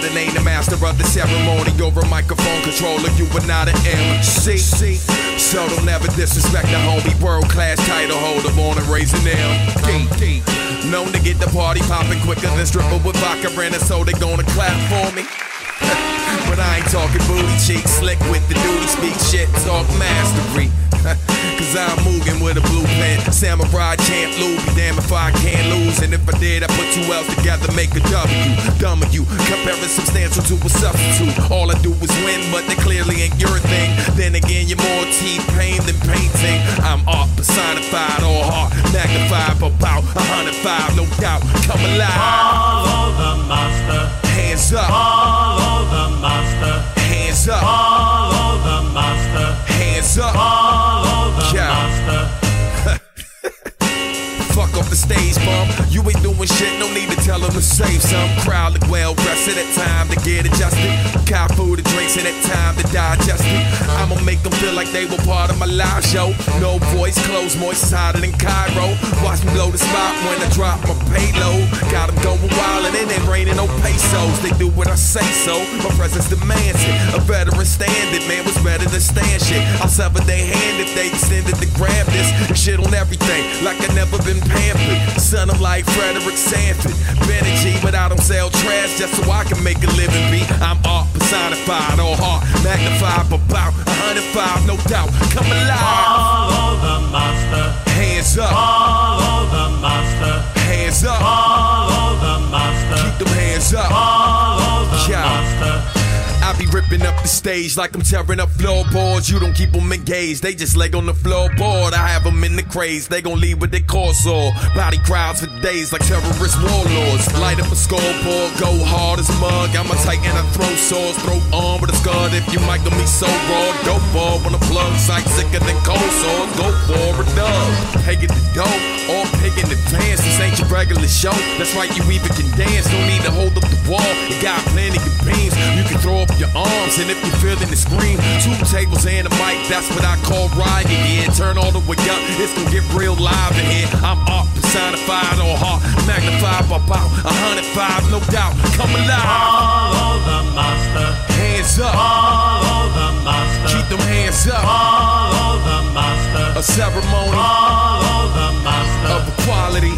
not a name, the master of the ceremony. You're a microphone controller, you are not an MC. So don't ever disrespect the homie. World class title holder, born and raised in MD. Known to get the party popping quicker than stripper with vodka and a so they gonna clap for me. but I ain't talking booty cheeks, slick with the duty, speak shit, talk mastery. Cause I'm moving with a blueprint. Samurai champ, Louis, damn if I can't lose. And if I did, I put two L's together, make a W. Dumb of you, comparing substantial to a substitute. All I do is win, but they clearly ain't your thing. Then again, you're more T-Pain than painting. I'm art personified, all heart magnified, about a hundred five, no doubt. Come alive. Follow the master. Hands up. Follow master. Hands up. Follow the master. Hands up. Follow the Yeah. master. The stage, bum. You ain't doing shit, no need to tell them to save some. Crowd look well rested at time to get adjusted. Cop food and drinks and time to digest it. I'ma make them feel like they were part of my live show. No voice, clothes moist, hotter than Cairo. Watch me blow the spot when I drop my payload. Got them going wild and it ain't raining no pesos. They do what I say so. My presence demands it. A veteran standard, man, was better than stand shit. I'll sever their hand if they extended to grab this. Shit on everything, like I never been pampered. Son, I'm like Frederick Sanford. Benny G, but I don't sell trash just so I can make a living. Be I'm art personified, all heart magnified, but about 105, no doubt. Come alive. Follow the master. Hands up, Follow the master. hands up. Follow the master. Keep them hands up. Follow. I be ripping up the stage like I'm tearing up floorboards. You don't keep them engaged, they just leg on the floorboard. I have them in the craze, they gon' leave with their core sore. Body crowds for days like terrorist warlords. Light up a scoreboard, go hard as a mug. I'm a tight and I throw swords, throw arm with a scud. If you on me so raw, dope ball when the plug sight sicker than cold sores. Go for a dub. Pegging the dope, all picking advance. This ain't your regular show. That's right, you even can dance. No need to hold up the wall. You got plenty of beams. You can throw up your arms, and if you're feeling the scream, two tables and a mic, that's what I call riding. Yeah, turn all the way up, it's gonna get real live in here. I'm art personified, all heart magnified by about 105, no doubt. Come alive, Follow the master. hands up, Follow the master. keep them hands up. Follow the master. A ceremony Follow the master. of equality.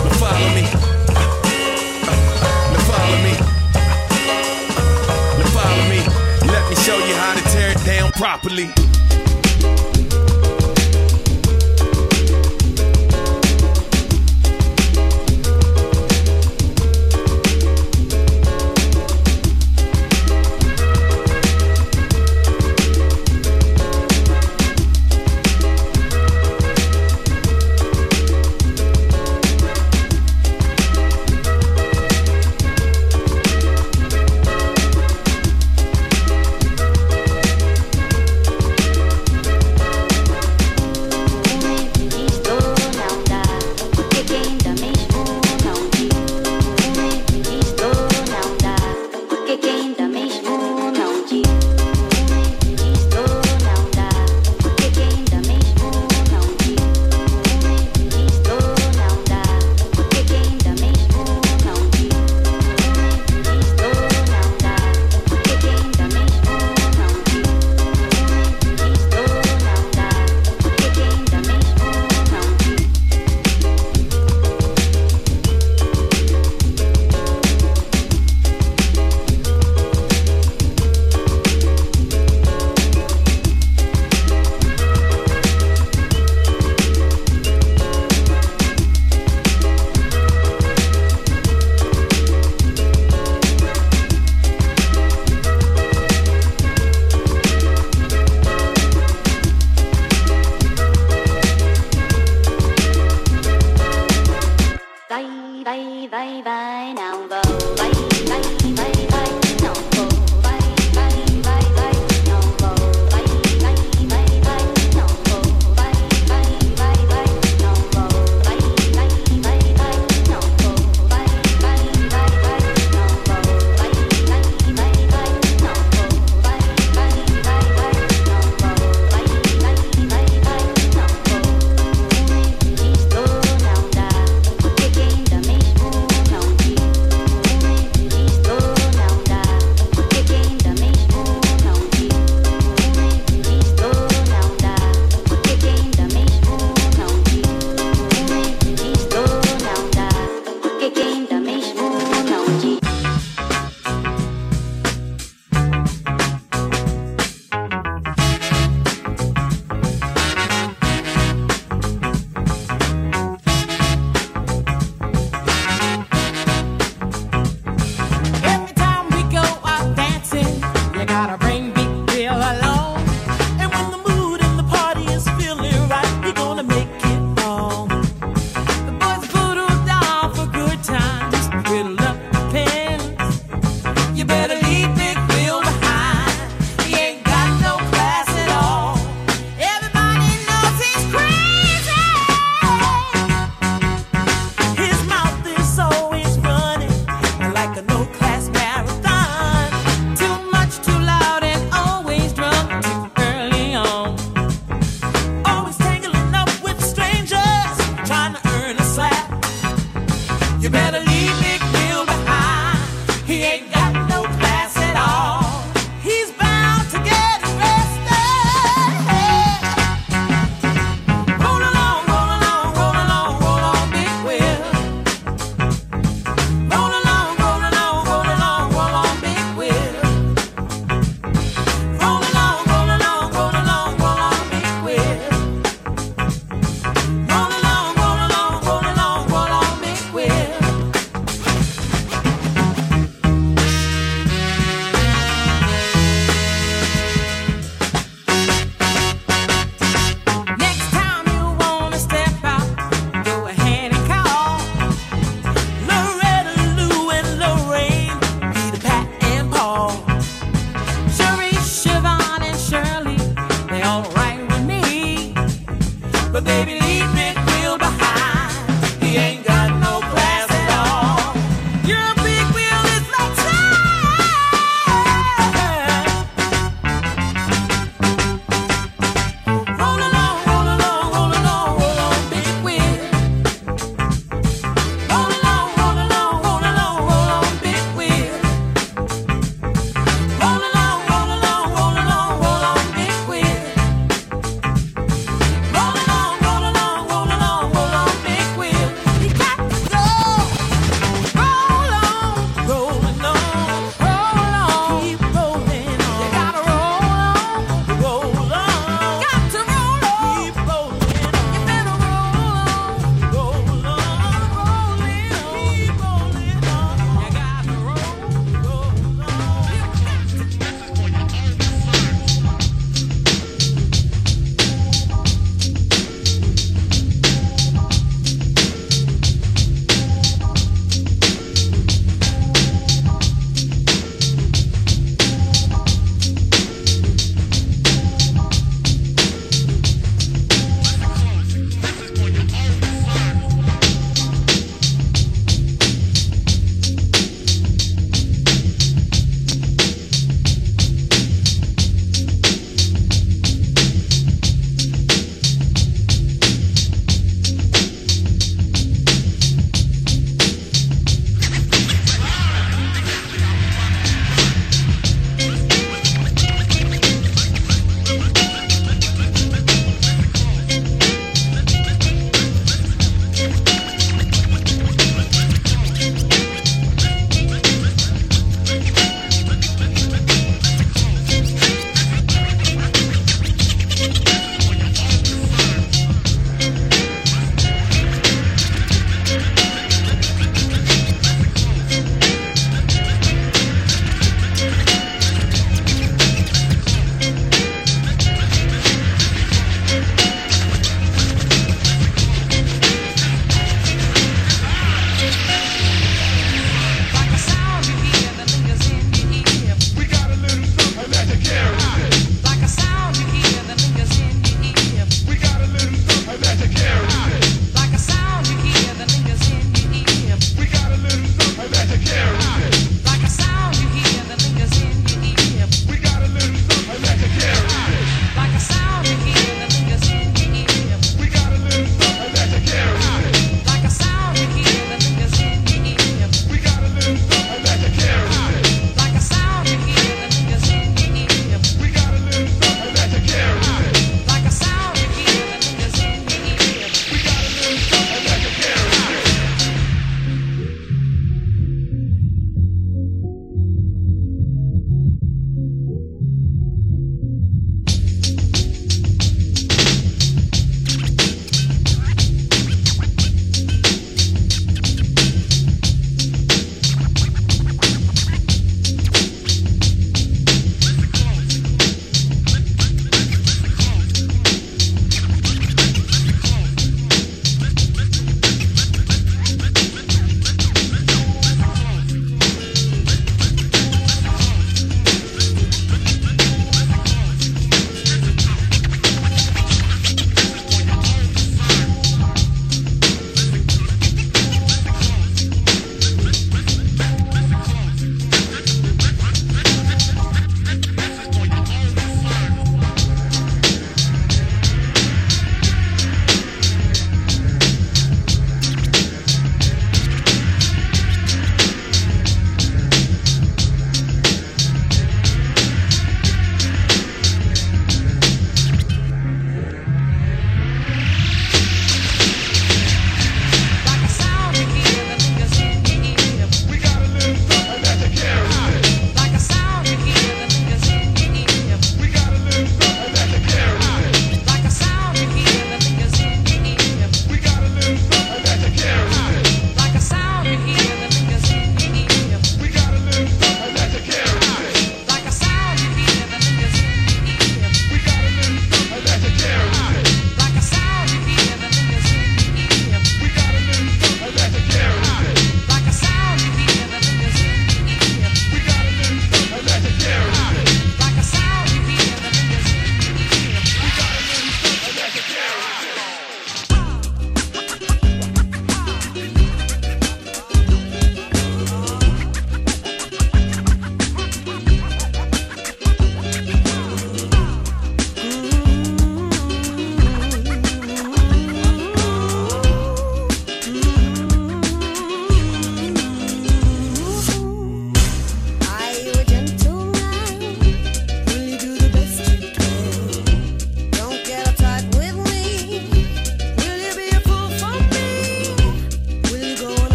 Now follow me. Properly.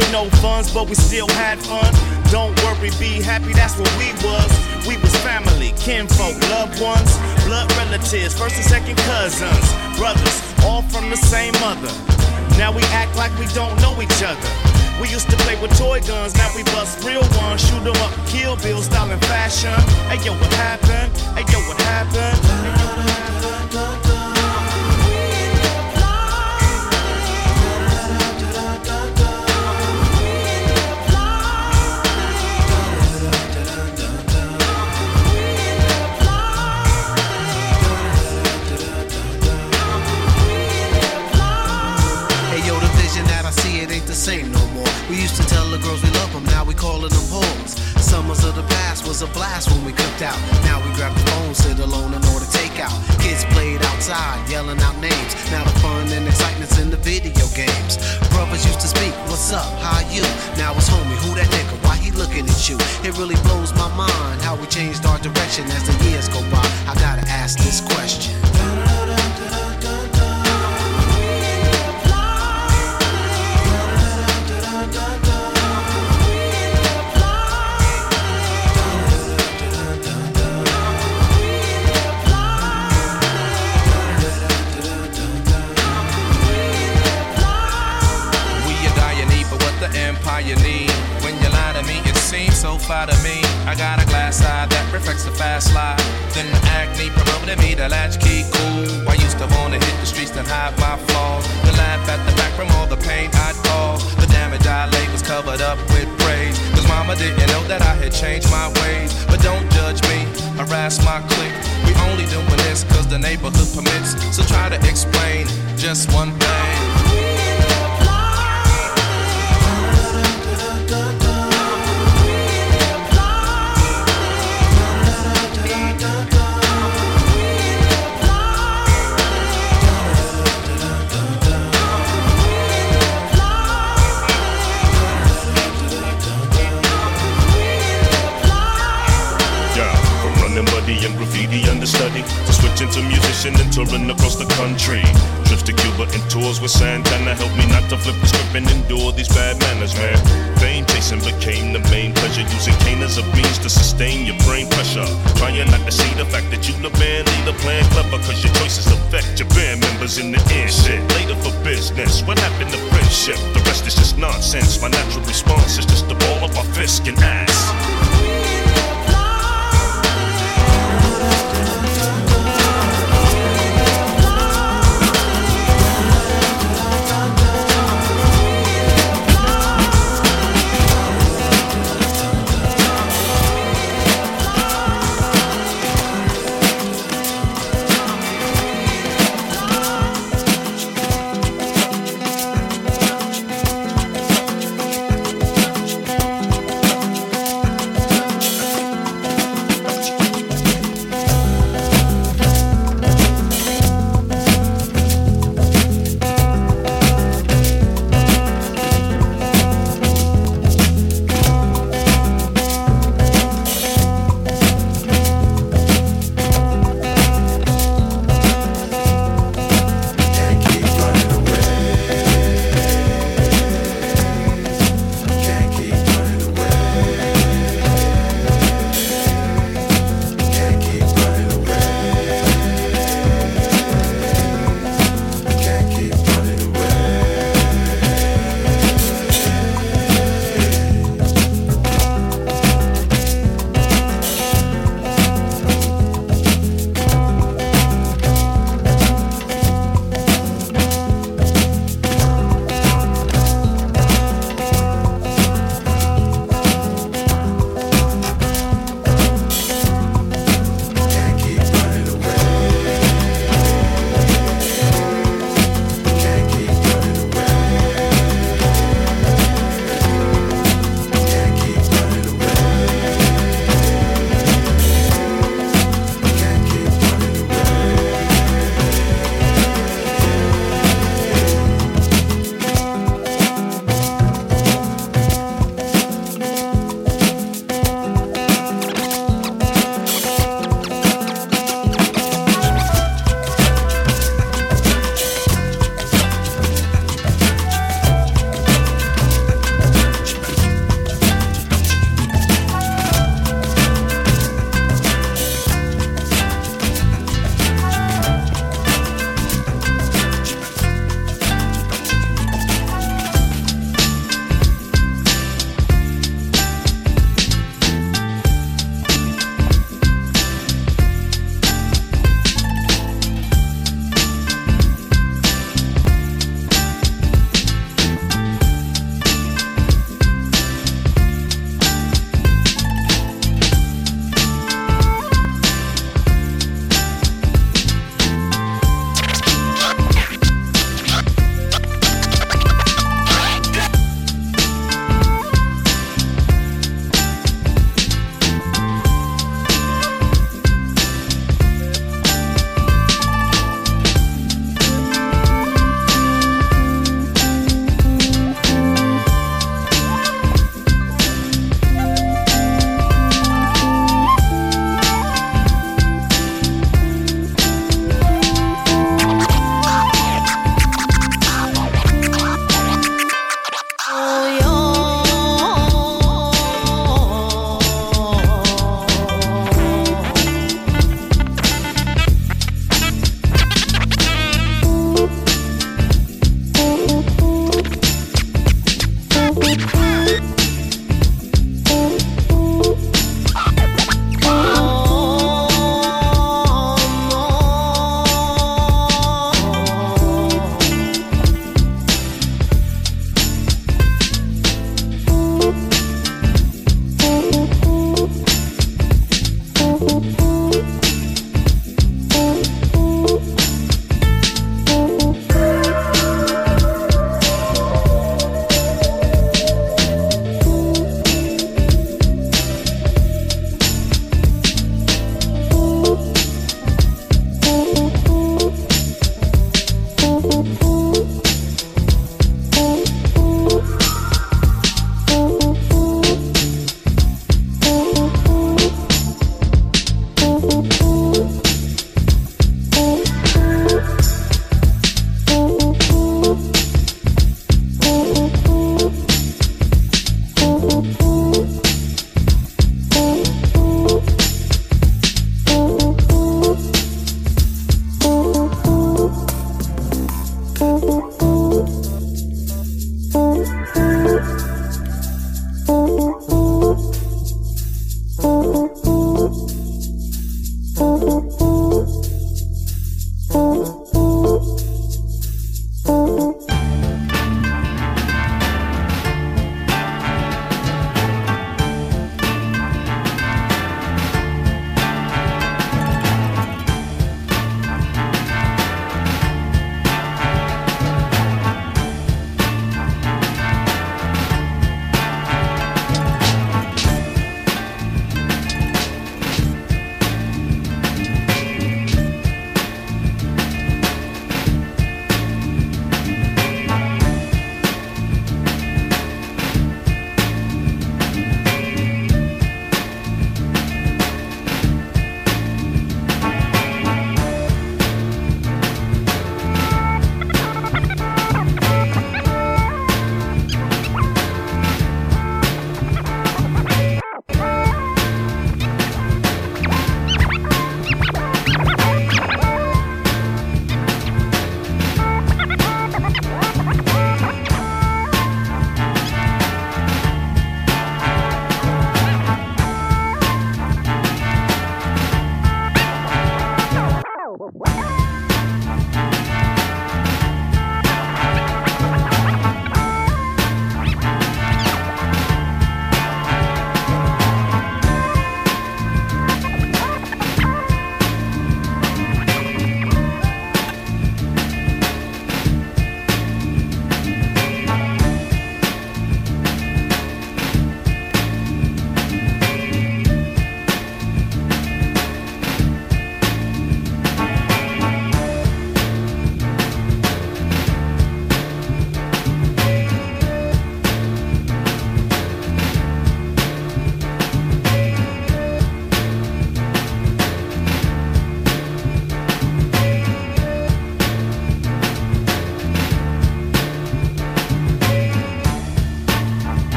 With no funds, but we still had fun. Don't worry, be happy, that's what we was. We was family, kinfolk, loved ones, blood relatives, first and second cousins, brothers, all from the same mother. Now we act like we don't know each other. We used to play with toy guns, now we bust real ones, shoot 'em up, kill Bill style and fashion. Hey yo, what happened? Hey yo, what happened? Hey calling them homes. Summers of the past was a blast when we cooked out. Now we grab the phone, sit alone and order takeout. Kids played outside, yelling out names. Now the fun and excitement's in the video games. Brothers used to speak, what's up, how you? Now it's homie, who that nigga, why he looking at you? It really blows my mind how we changed our direction as the years go by. I gotta ask this question. So far to me. I got a glass eye that reflects the fast life. Then the acne promoted me to latchkey cool. I used to wanna hit the streets and hide my flaws. To laugh at the back from all the pain I'd caused. The damage I laid was covered up with praise. Cause mama didn't know that I had changed my ways. But don't judge me, harass my clique. We only doing this cause the neighborhood permits. So try to explain just one thing. Understudy to switching to musician and touring across the country. Trips to Cuba and tours with Santana helped me not to flip the script and endure these bad manners, man. Fame chasing became the main pleasure, using cane as a means to sustain your brain pressure. Trying not to see the fact that you the band leader playing clever, cause your choices affect your band members in the end. Shit, later for business. What happened to friendship? The rest is just nonsense. My natural response is just to ball up my fist and ask.